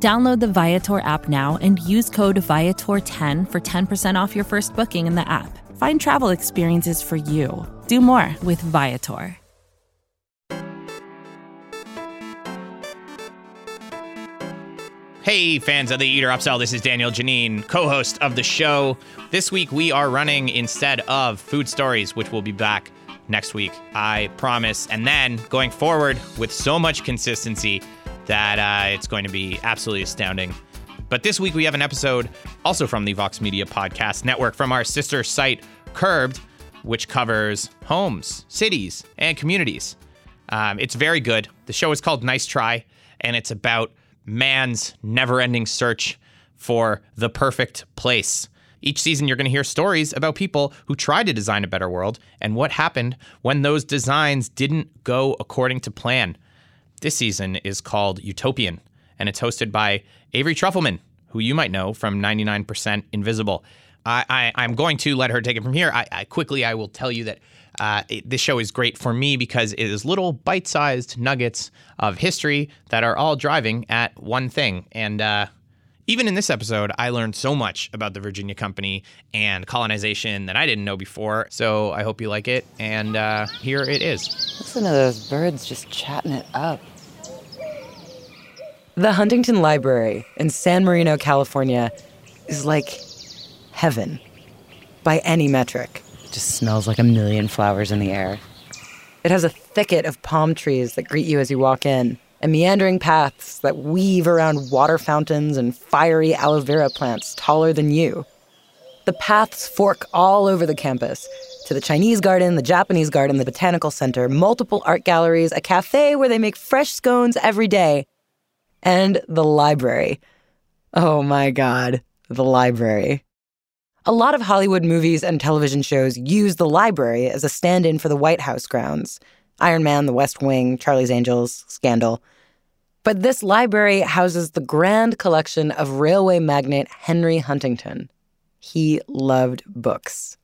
Download the Viator app now and use code Viator10 for 10% off your first booking in the app. Find travel experiences for you. Do more with Viator. Hey, fans of the Eater Upsell, this is Daniel Geneen, co host of the show. This week we are running instead of Food Stories, which will be back next week, I promise. And then going forward with so much consistency that uh, it's going to be absolutely astounding. But this week we have an episode also from the Vox Media Podcast Network from our sister site, Curbed, which covers homes, cities, and communities. Um, it's very good. The show is called Nice Try, and it's about man's never ending search for the perfect place. Each season, you're going to hear stories about people who tried to design a better world and what happened when those designs didn't go according to plan. This season is called Utopian, and it's hosted by Avery Trufelman, who you might know from 99% Invisible. I, am going to let her take it from here. I, I quickly, I will tell you that uh, it, this show is great for me because it is little bite-sized nuggets of history that are all driving at one thing. And uh, even in this episode, I learned so much about the Virginia Company and colonization that I didn't know before. So I hope you like it. And uh, here it is. Listen to those birds just chatting it up. The Huntington Library in San Marino, California is like heaven by any metric. It just smells like a million flowers in the air. It has a thicket of palm trees that greet you as you walk in, and meandering paths that weave around water fountains and fiery aloe vera plants taller than you. The paths fork all over the campus to the Chinese garden, the Japanese garden, the botanical center, multiple art galleries, a cafe where they make fresh scones every day, and the library. Oh my God, the library. A lot of Hollywood movies and television shows use the library as a stand in for the White House grounds Iron Man, The West Wing, Charlie's Angels, Scandal. But this library houses the grand collection of railway magnate Henry Huntington. He loved books.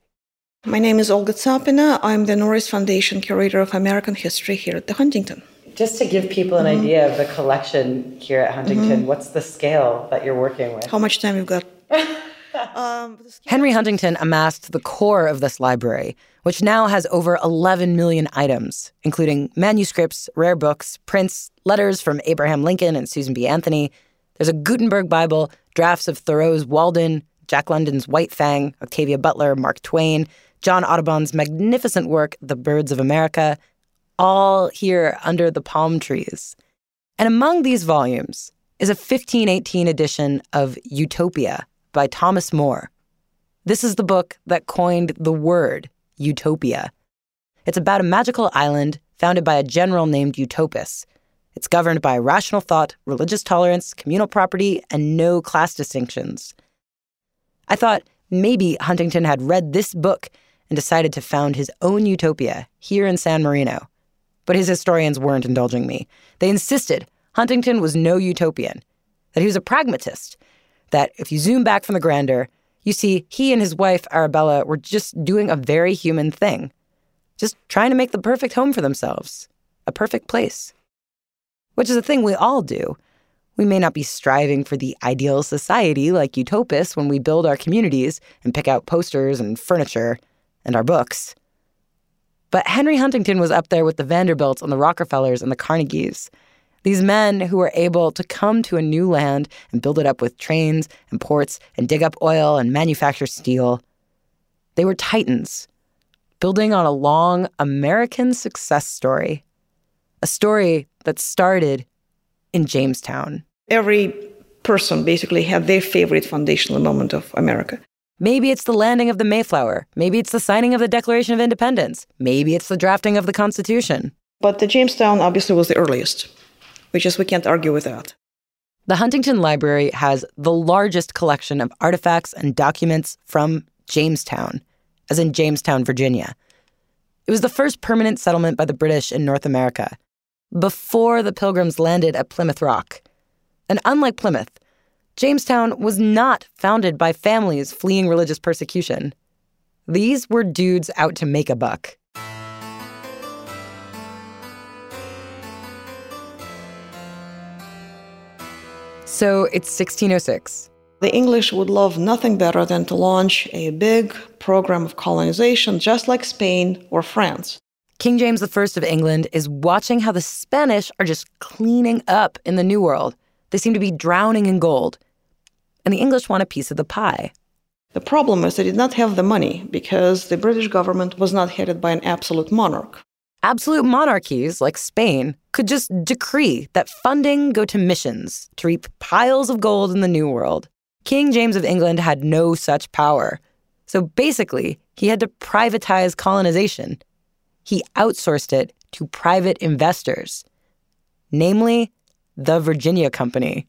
My name is Olga Tsapina. I'm the Norris Foundation Curator of American History here at the Huntington. Just to give people an mm-hmm. idea of the collection here at Huntington, mm-hmm. what's the scale that you're working with? How much time you've got? um, Henry Huntington amassed the core of this library, which now has over 11 million items, including manuscripts, rare books, prints, letters from Abraham Lincoln and Susan B. Anthony. There's a Gutenberg Bible, drafts of Thoreau's Walden, Jack London's White Fang, Octavia Butler, Mark Twain, John Audubon's magnificent work, The Birds of America, all here under the palm trees. And among these volumes is a 1518 edition of Utopia by Thomas More. This is the book that coined the word utopia. It's about a magical island founded by a general named Utopus. It's governed by rational thought, religious tolerance, communal property, and no class distinctions. I thought maybe Huntington had read this book and decided to found his own utopia here in San Marino. But his historians weren't indulging me. They insisted Huntington was no utopian, that he was a pragmatist, that if you zoom back from the grandeur, you see he and his wife, Arabella, were just doing a very human thing, just trying to make the perfect home for themselves, a perfect place. Which is a thing we all do. We may not be striving for the ideal society like utopists when we build our communities and pick out posters and furniture and our books. But Henry Huntington was up there with the Vanderbilts and the Rockefellers and the Carnegies. These men who were able to come to a new land and build it up with trains and ports and dig up oil and manufacture steel. They were titans, building on a long American success story. A story that started in Jamestown. Every person basically had their favorite foundational moment of America. Maybe it's the landing of the Mayflower. Maybe it's the signing of the Declaration of Independence. Maybe it's the drafting of the Constitution. But the Jamestown obviously was the earliest, which is we can't argue with that. The Huntington Library has the largest collection of artifacts and documents from Jamestown, as in Jamestown, Virginia. It was the first permanent settlement by the British in North America, before the Pilgrims landed at Plymouth Rock. And unlike Plymouth, Jamestown was not founded by families fleeing religious persecution. These were dudes out to make a buck. So it's 1606. The English would love nothing better than to launch a big program of colonization, just like Spain or France. King James I of England is watching how the Spanish are just cleaning up in the New World. They seem to be drowning in gold. And the English want a piece of the pie. The problem is they did not have the money because the British government was not headed by an absolute monarch. Absolute monarchies, like Spain, could just decree that funding go to missions to reap piles of gold in the New World. King James of England had no such power. So basically, he had to privatize colonization. He outsourced it to private investors, namely the Virginia Company.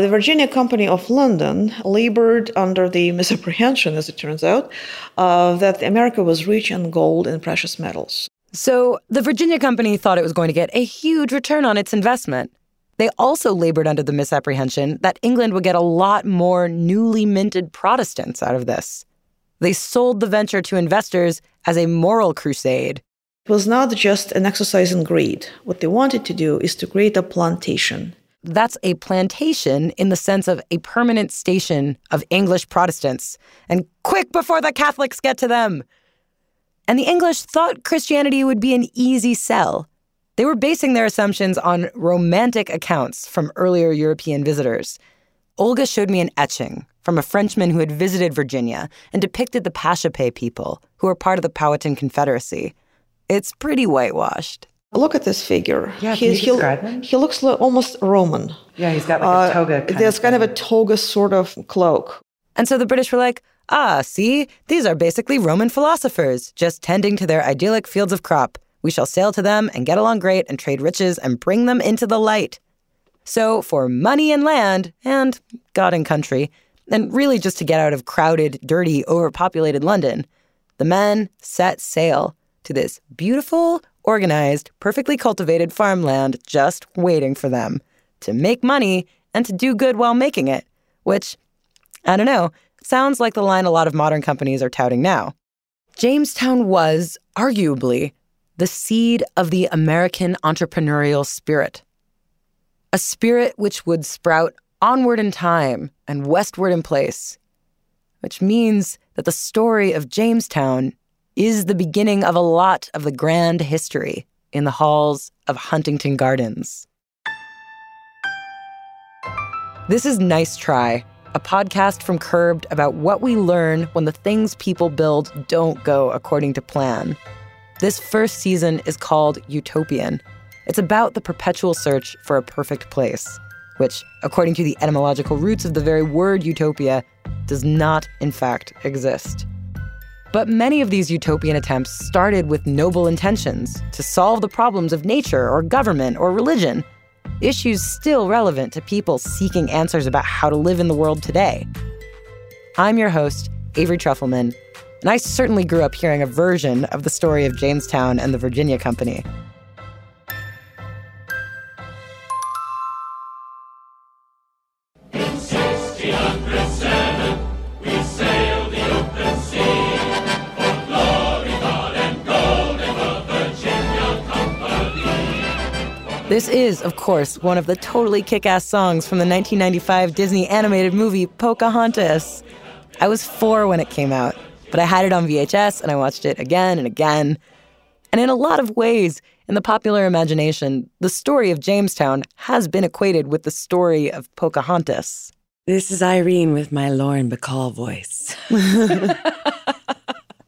The Virginia Company of London labored under the misapprehension, as it turns out, uh, that America was rich in gold and precious metals. So the Virginia Company thought it was going to get a huge return on its investment. They also labored under the misapprehension that England would get a lot more newly minted Protestants out of this. They sold the venture to investors as a moral crusade. It was not just an exercise in greed. What they wanted to do is to create a plantation. That's a plantation in the sense of a permanent station of English Protestants. And quick before the Catholics get to them! And the English thought Christianity would be an easy sell. They were basing their assumptions on romantic accounts from earlier European visitors. Olga showed me an etching from a Frenchman who had visited Virginia and depicted the Pachape people, who were part of the Powhatan Confederacy. It's pretty whitewashed. Look at this figure. Yeah, can you describe he, him? He looks like almost Roman. Yeah, he's got like a toga. Uh, there's kind of a toga sort of cloak. And so the British were like, Ah, see, these are basically Roman philosophers, just tending to their idyllic fields of crop. We shall sail to them and get along great and trade riches and bring them into the light. So, for money and land, and God and country, and really just to get out of crowded, dirty, overpopulated London, the men set sail to this beautiful, organized, perfectly cultivated farmland just waiting for them to make money and to do good while making it, which, I don't know, Sounds like the line a lot of modern companies are touting now. Jamestown was, arguably, the seed of the American entrepreneurial spirit. A spirit which would sprout onward in time and westward in place, which means that the story of Jamestown is the beginning of a lot of the grand history in the halls of Huntington Gardens. This is Nice Try, a podcast from Curbed about what we learn when the things people build don't go according to plan. This first season is called Utopian. It's about the perpetual search for a perfect place, which, according to the etymological roots of the very word utopia, does not, in fact, exist. But many of these utopian attempts started with noble intentions to solve the problems of nature or government or religion issues still relevant to people seeking answers about how to live in the world today. I'm your host, Avery Trufelman, and I certainly grew up hearing a version of the story of Jamestown and the Virginia Company. This is, of course, one of the totally kick ass songs from the 1995 Disney animated movie Pocahontas. I was four when it came out, but I had it on VHS and I watched it again and again. And in a lot of ways, in the popular imagination, the story of Jamestown has been equated with the story of Pocahontas. This is Irene with my Lauren Bacall voice.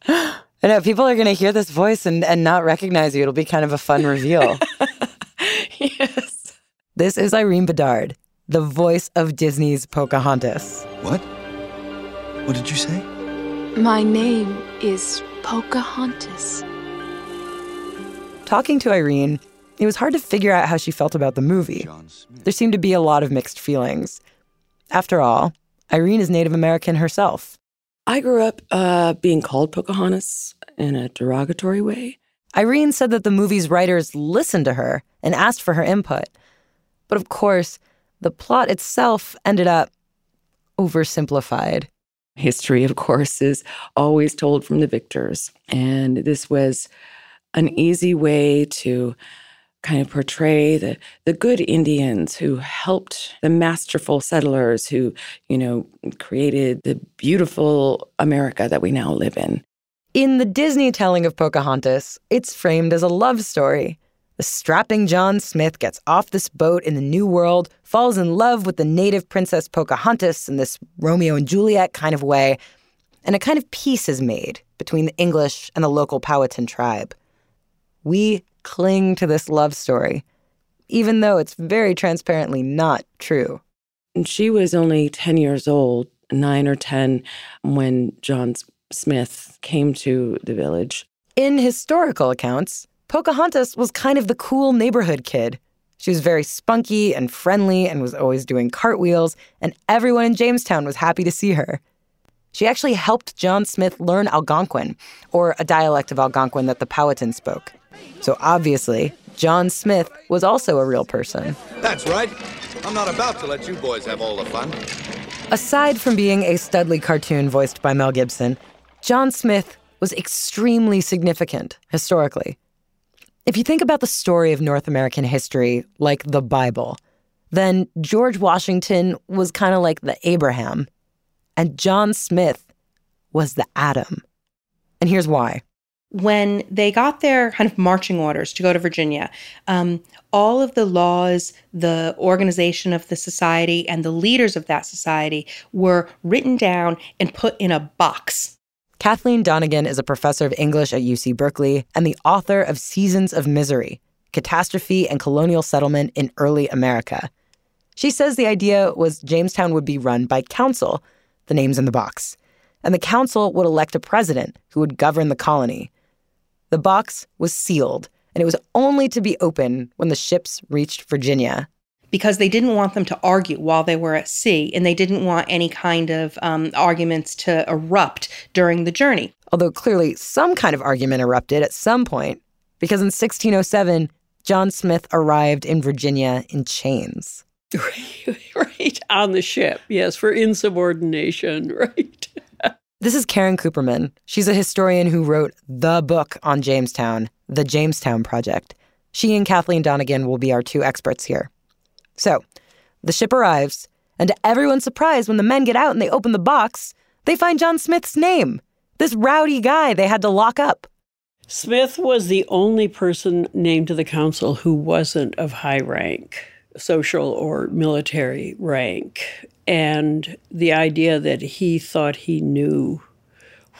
I know people are going to hear this voice and, and not recognize you. It'll be kind of a fun reveal. yes. This is Irene Bedard, the voice of Disney's Pocahontas. What? What did you say? My name is Pocahontas. Talking to Irene it was hard to figure out how she felt about the movie. There seemed to be a lot of mixed feelings. After all, Irene is Native American herself. I grew up uh, being called Pocahontas in a derogatory way. Irene said that the movie's writers listened to her and asked for her input. But of course, the plot itself ended up oversimplified. History, of course, is always told from the victors. And this was an easy way to kind of portray the, the good Indians who helped the masterful settlers who, you know, created the beautiful America that we now live in. In the Disney telling of Pocahontas, it's framed as a love story. The strapping John Smith gets off this boat in the New World, falls in love with the native princess Pocahontas in this Romeo and Juliet kind of way, and a kind of peace is made between the English and the local Powhatan tribe. We cling to this love story, even though it's very transparently not true. She was only 10 years old, nine or 10, when John Smith came to the village. In historical accounts, Pocahontas was kind of the cool neighborhood kid. She was very spunky and friendly and was always doing cartwheels, and everyone in Jamestown was happy to see her. She actually helped John Smith learn Algonquin, or a dialect of Algonquin that the Powhatan spoke. So obviously, John Smith was also a real person. That's right. I'm not about to let you boys have all the fun. Aside from being a Studley cartoon voiced by Mel Gibson, John Smith was extremely significant historically. If you think about the story of North American history like the Bible, then George Washington was kind of like the Abraham, and John Smith was the Adam. And here's why when they got their kind of marching orders to go to Virginia, um, all of the laws, the organization of the society, and the leaders of that society were written down and put in a box. Kathleen Donegan is a professor of English at UC Berkeley and the author of Seasons of Misery Catastrophe and Colonial Settlement in Early America. She says the idea was Jamestown would be run by council, the name's in the box, and the council would elect a president who would govern the colony. The box was sealed, and it was only to be opened when the ships reached Virginia. Because they didn't want them to argue while they were at sea, and they didn't want any kind of um, arguments to erupt during the journey. Although clearly some kind of argument erupted at some point, because in 1607, John Smith arrived in Virginia in chains. Right, on the ship, yes, for insubordination, right. This is Karen Kupperman. She's a historian who wrote the book on Jamestown, The Jamestown Project. She and Kathleen Donegan will be our two experts here. So, the ship arrives, and to everyone's surprise, when the men get out and they open the box, they find John Smith's name. This rowdy guy they had to lock up. Smith was the only person named to the council who wasn't of high rank, social or military rank. And the idea that he thought he knew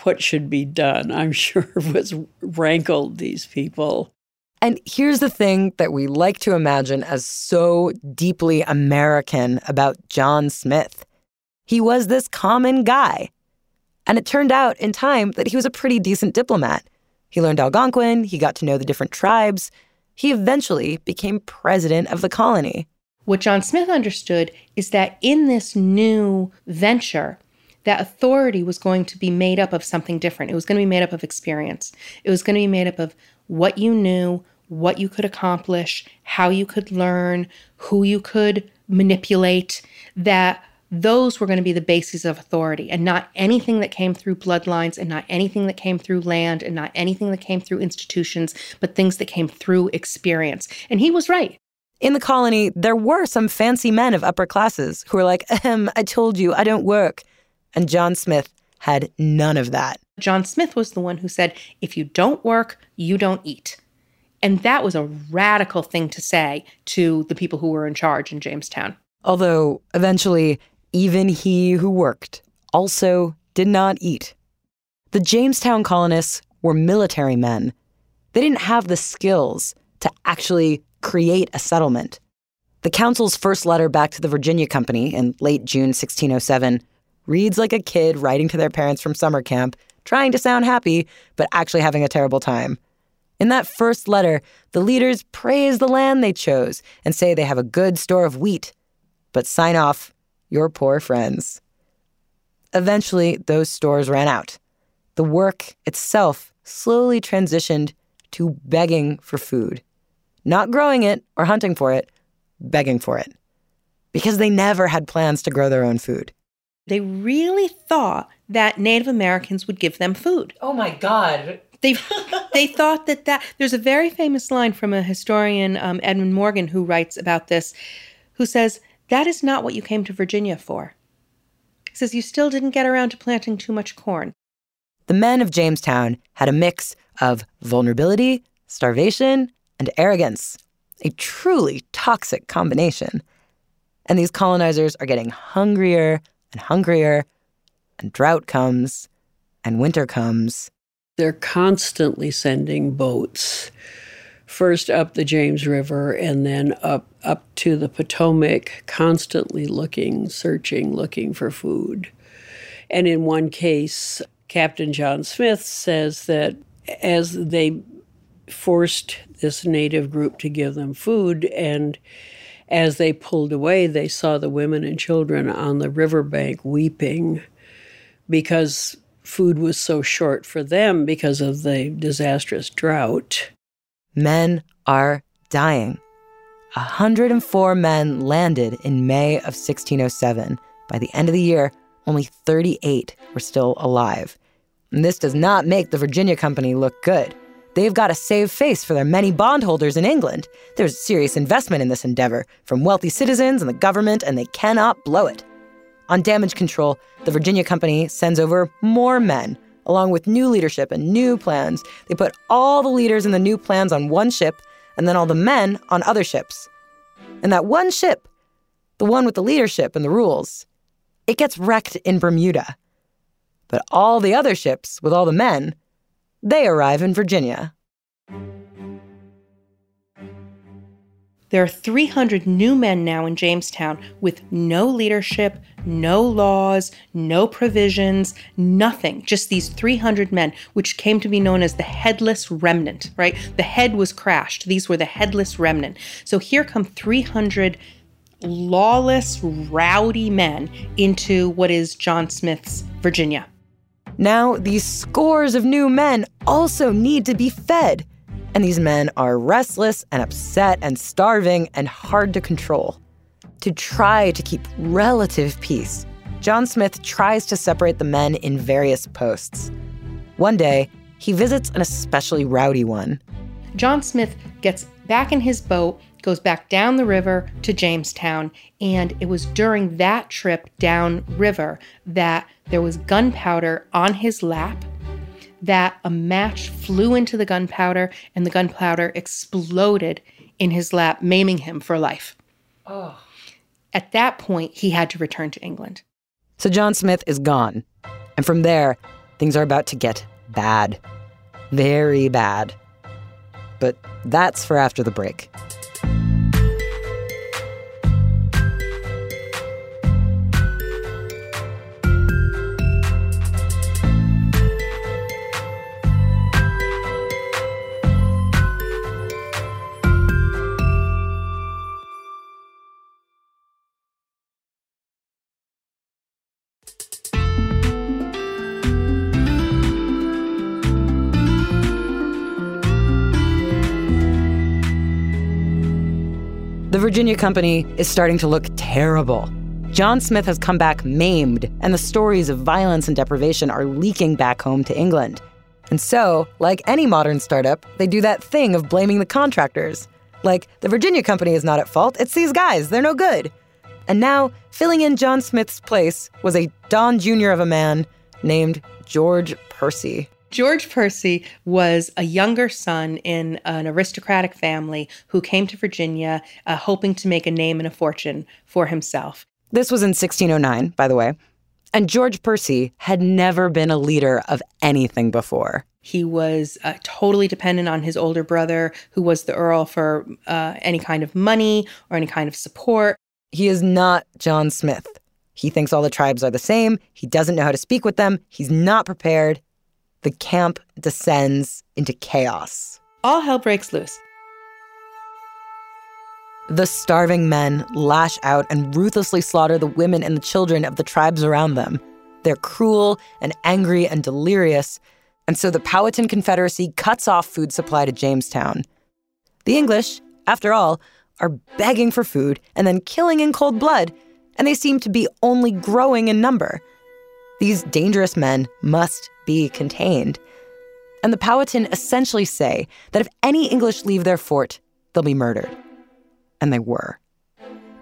what should be done, I'm sure was rankled these people. And here's the thing that we like to imagine as so deeply American about John Smith he was this common guy. And it turned out in time that he was a pretty decent diplomat. He learned Algonquin, he got to know the different tribes. He eventually became president of the colony. What John Smith understood is that in this new venture, that authority was going to be made up of something different. It was going to be made up of experience. It was going to be made up of what you knew, what you could accomplish, how you could learn, who you could manipulate, that those were going to be the bases of authority and not anything that came through bloodlines and not anything that came through land and not anything that came through institutions, but things that came through experience. And he was right. In the colony, there were some fancy men of upper classes who were like, Ahem, I told you, I don't work. And John Smith had none of that. John Smith was the one who said, if you don't work, you don't eat. And that was a radical thing to say to the people who were in charge in Jamestown. Although eventually, even he who worked also did not eat. The Jamestown colonists were military men. They didn't have the skills to actually create a settlement. The council's first letter back to the Virginia Company in late June 1607 reads like a kid writing to their parents from summer camp, trying to sound happy, but actually having a terrible time. In that first letter, the leaders praise the land they chose and say they have a good store of wheat, but sign off, your poor friends. Eventually, those stores ran out. The work itself slowly transitioned to begging for food. Not growing it or hunting for it, begging for it. Because they never had plans to grow their own food. They really thought that Native Americans would give them food. Oh my God. They they thought that that there's a very famous line from a historian um, Edmund Morgan who writes about this, who says that is not what you came to Virginia for. He says you still didn't get around to planting too much corn. The men of Jamestown had a mix of vulnerability, starvation, and arrogance, a truly toxic combination. And these colonizers are getting hungrier and hungrier, and drought comes, and winter comes. They're constantly sending boats, first up the James River and then up up to the Potomac, constantly looking, searching, looking for food. And in one case, Captain John Smith says that as they forced this native group to give them food and as they pulled away, they saw the women and children on the riverbank weeping because food was so short for them because of the disastrous drought. Men are dying. 104 men landed in May of 1607. By the end of the year, only 38 were still alive. And this does not make the Virginia Company look good. They've got to save face for their many bondholders in England. There's serious investment in this endeavor from wealthy citizens and the government, and they cannot blow it. On damage control, the Virginia Company sends over more men, along with new leadership and new plans. They put all the leaders and the new plans on one ship, and then all the men on other ships. And that one ship, the one with the leadership and the rules, it gets wrecked in Bermuda. But all the other ships with all the men, they arrive in Virginia. There are 300 new men now in Jamestown with no leadership, no laws, no provisions, nothing. Just these 300 men, which came to be known as the headless remnant, right? The head was crashed. These were the headless remnant. So here come 300 lawless, rowdy men into what is John Smith's Virginia. Now, these scores of new men also need to be fed. And these men are restless and upset and starving and hard to control. To try to keep relative peace, John Smith tries to separate the men in various posts. One day, he visits an especially rowdy one. John Smith gets back in his boat, goes back down the river to Jamestown, and it was during that trip down river that there was gunpowder on his lap that a match flew into the gunpowder and the gunpowder exploded in his lap, maiming him for life. Oh. At that point, he had to return to England. So John Smith is gone. And from there, things are about to get bad. Very bad. But that's for after the break. Virginia Company is starting to look terrible. John Smith has come back maimed, and the stories of violence and deprivation are leaking back home to England. And so, like any modern startup, they do that thing of blaming the contractors. Like, the Virginia Company is not at fault, it's these guys, they're no good. And now, filling in John Smith's place was a Don Jr. of a man named George Percy. George Percy was a younger son in an aristocratic family who came to Virginia uh, hoping to make a name and a fortune for himself. This was in 1609, by the way. And George Percy had never been a leader of anything before. He was uh, totally dependent on his older brother, who was the Earl, for uh, any kind of money or any kind of support. He is not John Smith. He thinks all the tribes are the same. He doesn't know how to speak with them. He's not prepared the camp descends into chaos. all hell breaks loose. The starving men lash out and ruthlessly slaughter the women and the children of the tribes around them. They're cruel and angry and delirious, and so the Powhatan Confederacy cuts off food supply to Jamestown. The English, after all, are begging for food and then killing in cold blood, and they seem to be only growing in number. These dangerous men must be contained. And the Powhatan essentially say that if any English leave their fort, they'll be murdered. And they were.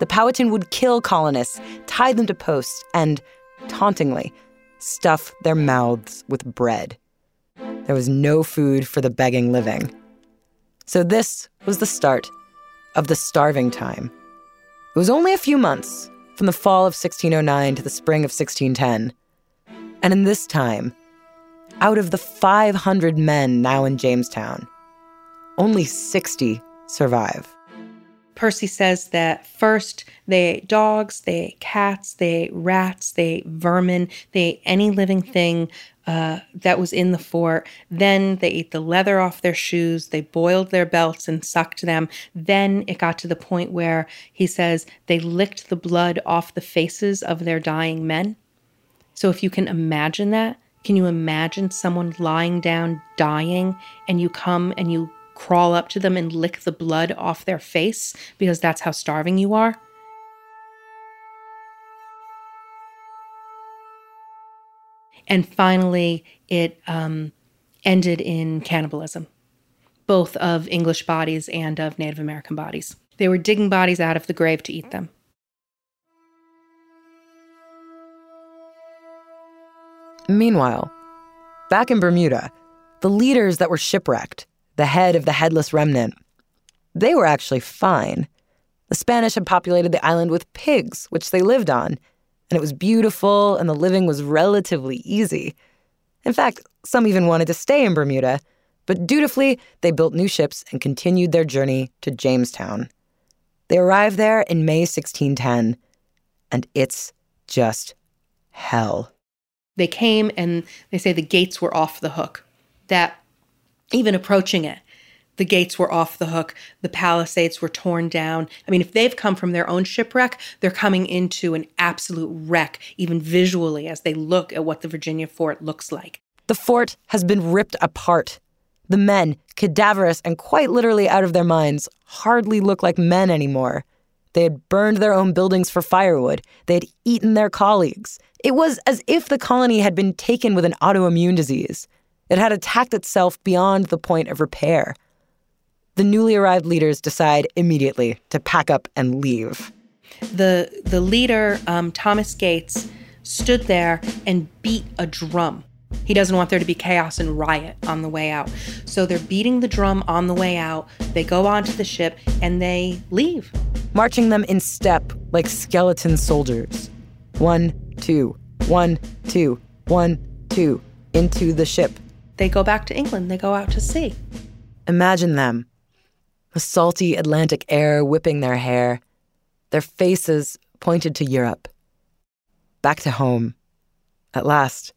The Powhatan would kill colonists, tie them to posts, and, tauntingly, stuff their mouths with bread. There was no food for the begging living. So this was the start of the starving time. It was only a few months from the fall of 1609 to the spring of 1610. And in this time, out of the 500 men now in Jamestown, only 60 survive. Percy says that first they ate dogs, they ate cats, they ate rats, they ate vermin, they ate any living thing uh, that was in the fort. Then they ate the leather off their shoes, they boiled their belts and sucked them. Then it got to the point where he says they licked the blood off the faces of their dying men. So if you can imagine that, can you imagine someone lying down dying and you come and you crawl up to them and lick the blood off their face because that's how starving you are? And finally, it um, ended in cannibalism, both of English bodies and of Native American bodies. They were digging bodies out of the grave to eat them. Meanwhile, back in Bermuda, the leaders that were shipwrecked, the head of the headless remnant, they were actually fine. The Spanish had populated the island with pigs, which they lived on, and it was beautiful and the living was relatively easy. In fact, some even wanted to stay in Bermuda, but dutifully, they built new ships and continued their journey to Jamestown. They arrived there in May 1610, and it's just hell. They came and they say the gates were off the hook. That even approaching it, the gates were off the hook. The palisades were torn down. I mean, if they've come from their own shipwreck, they're coming into an absolute wreck, even visually, as they look at what the Virginia fort looks like. The fort has been ripped apart. The men, cadaverous and quite literally out of their minds, hardly look like men anymore. They had burned their own buildings for firewood. They had eaten their colleagues. It was as if the colony had been taken with an autoimmune disease. It had attacked itself beyond the point of repair. The newly arrived leaders decide immediately to pack up and leave. The, the leader, um, Thomas Gates, stood there and beat a drum. He doesn't want there to be chaos and riot on the way out. So they're beating the drum on the way out. They go onto the ship and they leave. Marching them in step like skeleton soldiers. One, two, one, two, one, two, into the ship. They go back to England. They go out to sea. Imagine them. The salty Atlantic air whipping their hair, their faces pointed to Europe. Back to home. At last.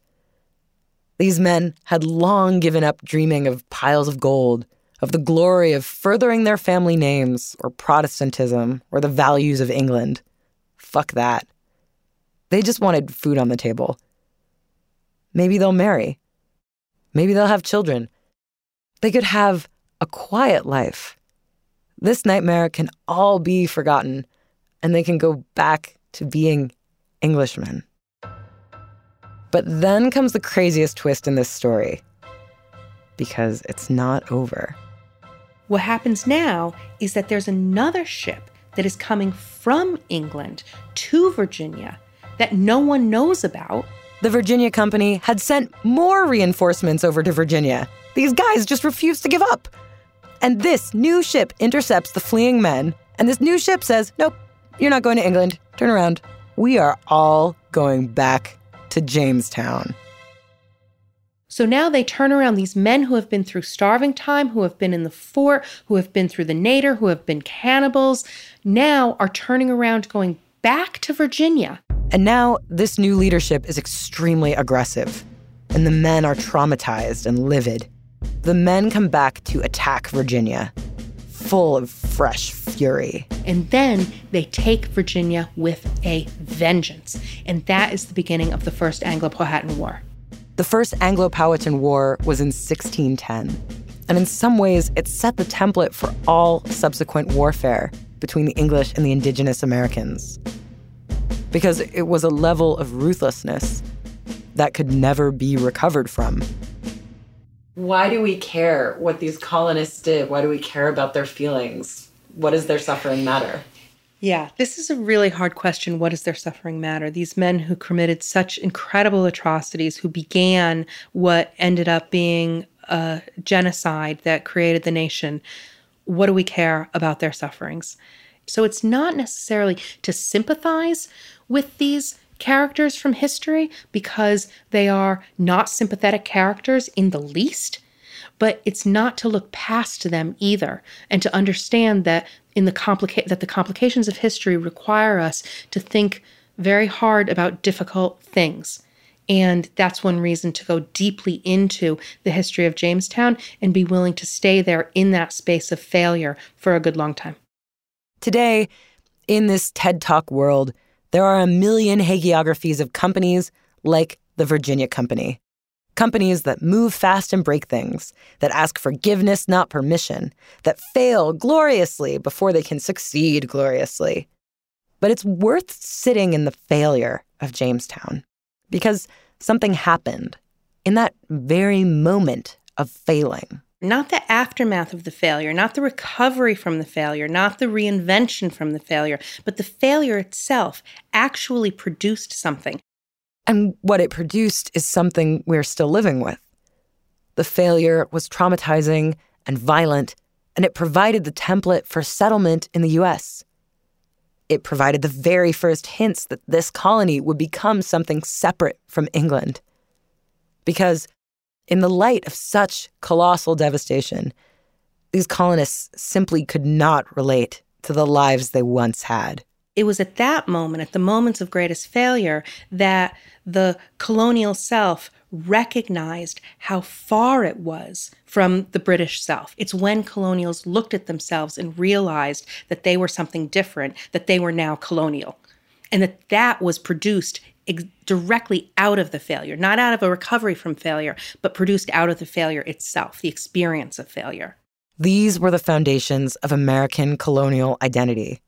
These men had long given up dreaming of piles of gold, of the glory of furthering their family names, or Protestantism, or the values of England. Fuck that. They just wanted food on the table. Maybe they'll marry. Maybe they'll have children. They could have a quiet life. This nightmare can all be forgotten, and they can go back to being Englishmen. But then comes the craziest twist in this story because it's not over. What happens now is that there's another ship that is coming from England to Virginia that no one knows about. The Virginia Company had sent more reinforcements over to Virginia. These guys just refused to give up. And this new ship intercepts the fleeing men, and this new ship says, Nope, you're not going to England. Turn around. We are all going back to Jamestown. So now they turn around these men who have been through starving time, who have been in the fort, who have been through the nadir, who have been cannibals, now are turning around going back to Virginia. And now this new leadership is extremely aggressive, and the men are traumatized and livid. the men come back to attack Virginia, full of fresh fury. And then they take Virginia with a vengeance. And that is the beginning of the First Anglo Powhatan War. The First Anglo Powhatan War was in 1610. And in some ways, it set the template for all subsequent warfare between the English and the indigenous Americans. Because it was a level of ruthlessness that could never be recovered from. Why do we care what these colonists did? Why do we care about their feelings? What does their suffering matter? Yeah, this is a really hard question. What does their suffering matter? These men who committed such incredible atrocities, who began what ended up being a genocide that created the nation, what do we care about their sufferings? So it's not necessarily to sympathize with these characters from history because they are not sympathetic characters in the least but it's not to look past them either and to understand that in the complica- that the complications of history require us to think very hard about difficult things and that's one reason to go deeply into the history of Jamestown and be willing to stay there in that space of failure for a good long time. Today, in this TED Talk world, there are a million hagiographies of companies like the Virginia Company. Companies that move fast and break things, that ask forgiveness, not permission, that fail gloriously before they can succeed gloriously. But it's worth sitting in the failure of Jamestown because something happened in that very moment of failing not the aftermath of the failure, not the recovery from the failure, not the reinvention from the failure, but the failure itself actually produced something. And what it produced is something we're still living with. The failure was traumatizing and violent, and it provided the template for settlement in the US. It provided the very first hints that this colony would become something separate from England. Because in the light of such colossal devastation, these colonists simply could not relate to the lives they once had. It was at that moment, at the moments of greatest failure, that the colonial self recognized how far it was from the British self. It's when colonials looked at themselves and realized that they were something different, that they were now colonial, and that that was produced ex- directly out of the failure, not out of a recovery from failure, but produced out of the failure itself, the experience of failure. These were the foundations of American colonial identity.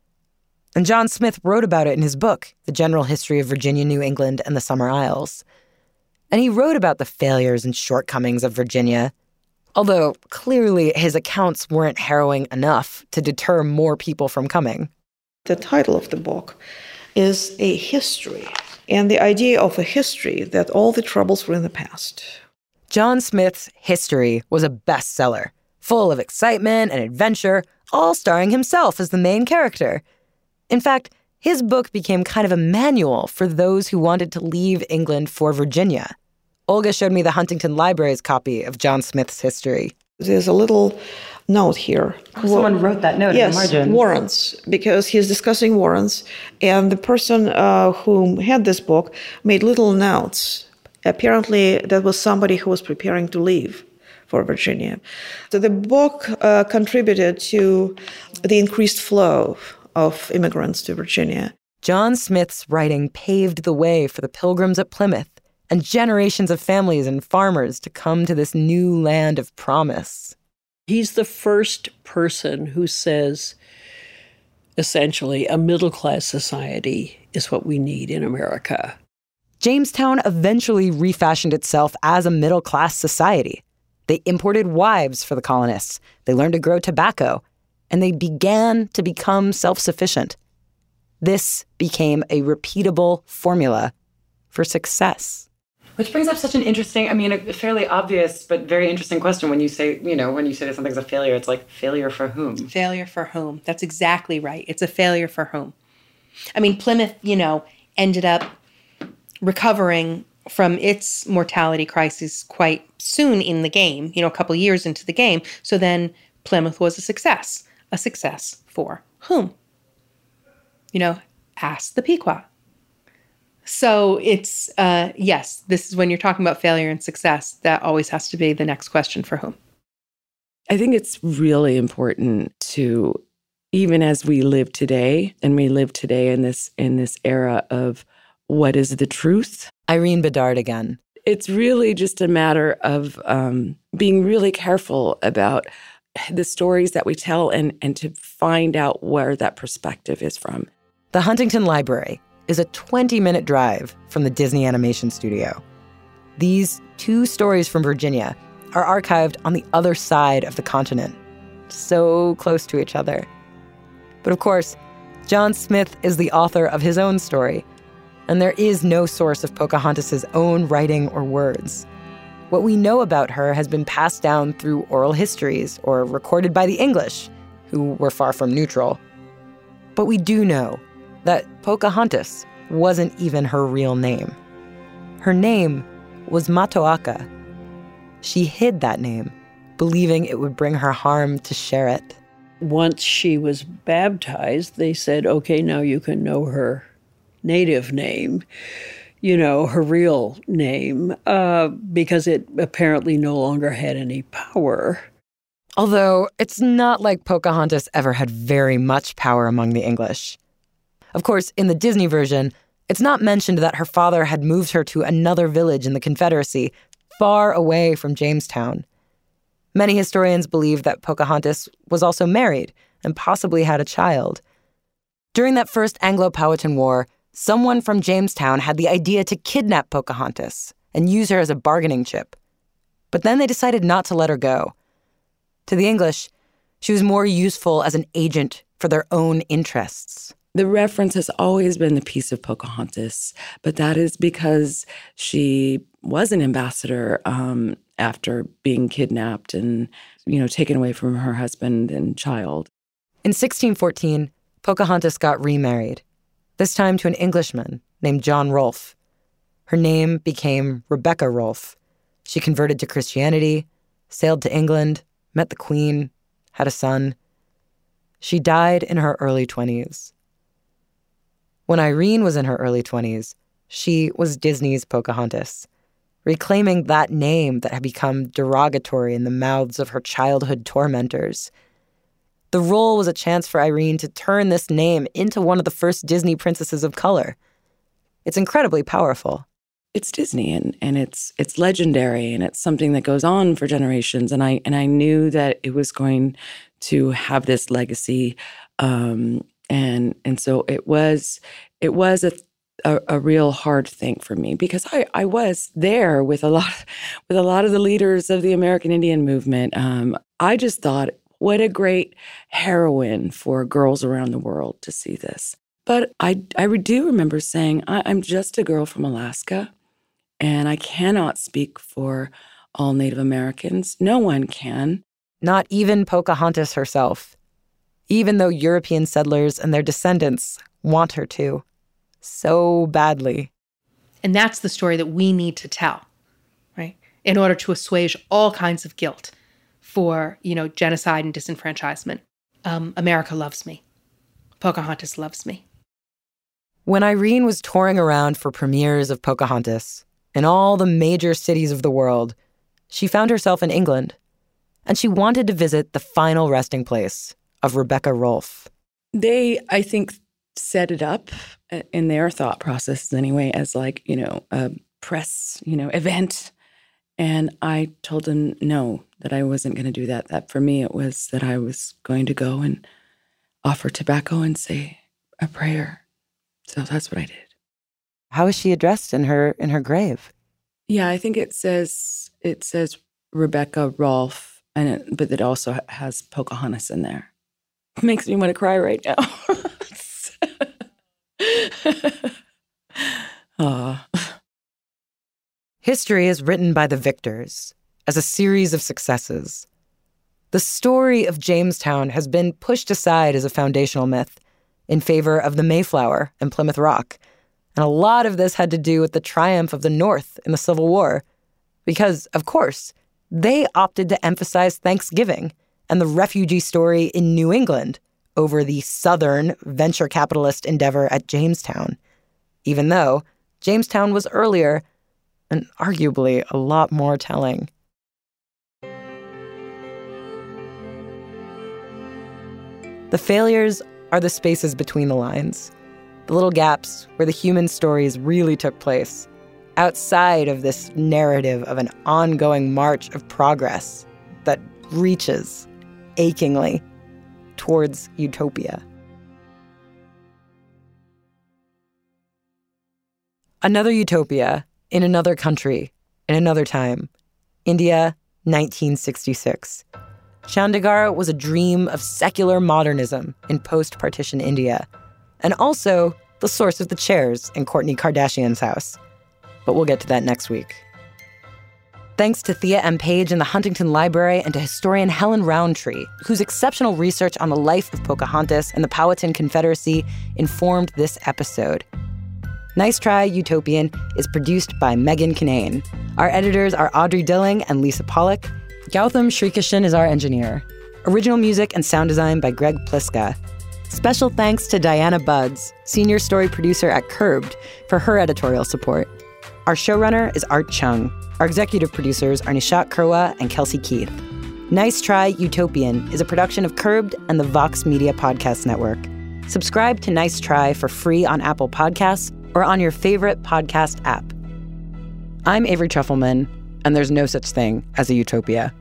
And John Smith wrote about it in his book, The General History of Virginia, New England, and the Summer Isles. And he wrote about the failures and shortcomings of Virginia, although clearly his accounts weren't harrowing enough to deter more people from coming. The title of the book is A History and the idea of a history that all the troubles were in the past. John Smith's History was a bestseller, full of excitement and adventure, all starring himself as the main character. In fact, his book became kind of a manual for those who wanted to leave England for Virginia. Olga showed me the Huntington Library's copy of John Smith's history. There's a little note here. Oh, someone wrote that note yes, in the margin. warrants, because he's discussing warrants, and the person uh, who had this book made little notes. Apparently, that was somebody who was preparing to leave for Virginia. So the book uh, contributed to the increased flow of immigrants to Virginia. John Smith's writing paved the way for the pilgrims at Plymouth and generations of families and farmers to come to this new land of promise. He's the first person who says, essentially, a middle class society is what we need in America. Jamestown eventually refashioned itself as a middle class society. They imported wives for the colonists, they learned to grow tobacco, and they began to become self sufficient. This became a repeatable formula for success. Which brings up such an interesting, I mean, a fairly obvious but very interesting question when you say, you know, when you say that something's a failure, it's like failure for whom? Failure for whom? That's exactly right. It's a failure for whom? I mean, Plymouth, you know, ended up recovering from its mortality crisis quite soon in the game, you know, a couple years into the game. So then Plymouth was a success. A success for whom? You know, ask the Pequot. So it's, uh, yes, this is when you're talking about failure and success, that always has to be the next question for whom. I think it's really important to even as we live today and we live today in this in this era of what is the truth? Irene bedard again. It's really just a matter of um, being really careful about the stories that we tell and and to find out where that perspective is from. The huntington library is a 20 minute drive from the disney animation studio these two stories from virginia are archived on the other side of the continent so close to each other but of course, John Smith is the author of his own story, and there is no source of Pocahontas's own writing or words. What we know about her has been passed down through oral histories or recorded by the English, who were far from neutral. But we do know that Pocahontas wasn't even her real name. Her name was Matoaka. She hid that name, believing it would bring her harm to share it once she was baptized, they said, okay, now you can know her native name, you know, her real name, uh, because it apparently no longer had any power. Although it's not like Pocahontas ever had very much power among the English. Of course, in the Disney version, it's not mentioned that her father had moved her to another village in the Confederacy, far away from Jamestown. Many historians believe that Pocahontas was also married and possibly had a child. During that first Anglo Powhatan War, someone from Jamestown had the idea to kidnap Pocahontas and use her as a bargaining chip. But then they decided not to let her go. To the English, she was more useful as an agent for their own interests. The reference has always been the peace of Pocahontas, but that is because she was an ambassador um, after being kidnapped and, you know, taken away from her husband and child. In 1614, Pocahontas got remarried, this time to an Englishman named John Rolfe. Her name became Rebecca Rolfe. She converted to Christianity, sailed to England, met the Queen, had a son. She died in her early 20s. When Irene was in her early 20s, she was Disney's Pocahontas reclaiming that name that had become derogatory in the mouths of her childhood tormentors. The role was a chance for Irene to turn this name into one of the first Disney princesses of color. It's incredibly powerful. It's Disney and, and it's it's legendary and it's something that goes on for generations. And I and I knew that it was going to have this legacy. Um, and and so it was it was a a, a, real hard thing for me because I, I was there with a lot with a lot of the leaders of the American Indian movement. Um, I just thought, what a great heroine for girls around the world to see this. But I I do remember saying, I, I'm just a girl from Alaska, and I cannot speak for all Native Americans. No one can. Not even Pocahontas herself. Even though European settlers and their descendants want her to so badly. And that's the story that we need to tell, right? In order to assuage all kinds of guilt for, you know, genocide and disenfranchisement. Um, America loves me. Pocahontas loves me. When Irene was touring around for premieres of Pocahontas in all the major cities of the world, she found herself in England, and she wanted to visit the final resting place of Rebecca Rolfe. They, I think, set it up uh, in their thought processes anyway as like you know a press you know event. And i told them no that i wasn't going to do that. That for me it was that i was going to go and offer tobacco and say a prayer. So that's what i did. How is she addressed in her in her grave? Yeah i think it says it says rebecca rolfe and it, but it also has pocahontas in there makes me want to cry right now History is written by the victors as a series of successes. The story of Jamestown has been pushed aside as a foundational myth in favor of the Mayflower and Plymouth Rock. And a lot of this had to do with the triumph of the North in the Civil War. Because, of course, they opted to emphasize Thanksgiving and the refugee story in New England over the Southern venture capitalist endeavor at Jamestown, even though Jamestown was earlier and arguably a lot more telling. The failures are the spaces between the lines, the little gaps where the human stories really took place, outside of this narrative of an ongoing march of progress that reaches achingly towards utopia. Another utopia in another country, in another time. India, 1966. Chandigarh was a dream of secular modernism in post partition India, and also the source of the chairs in Kourtney Kardashian's house. But we'll get to that next week. Thanks to Thea M. Page in the Huntington Library and to historian Helen Rountree, whose exceptional research on the life of Pocahontas and the Powhatan Confederacy informed this episode. Nice Try Utopian is produced by Megan Kinane. Our editors are Audrey Dilling and Lisa Pollock. Gautam Srikishan is our engineer. Original music and sound design by Greg Pliska. Special thanks to Diana Budds, senior story producer at Curbed, for her editorial support. Our showrunner is Art Chung. Our executive producers are Nishat Kurwa and Kelsey Keith. Nice Try Utopian is a production of Curbed and the Vox Media Podcast Network. Subscribe to Nice Try for free on Apple Podcasts or on your favorite podcast app. I'm Avery Trufelman, and there's no such thing as a utopia.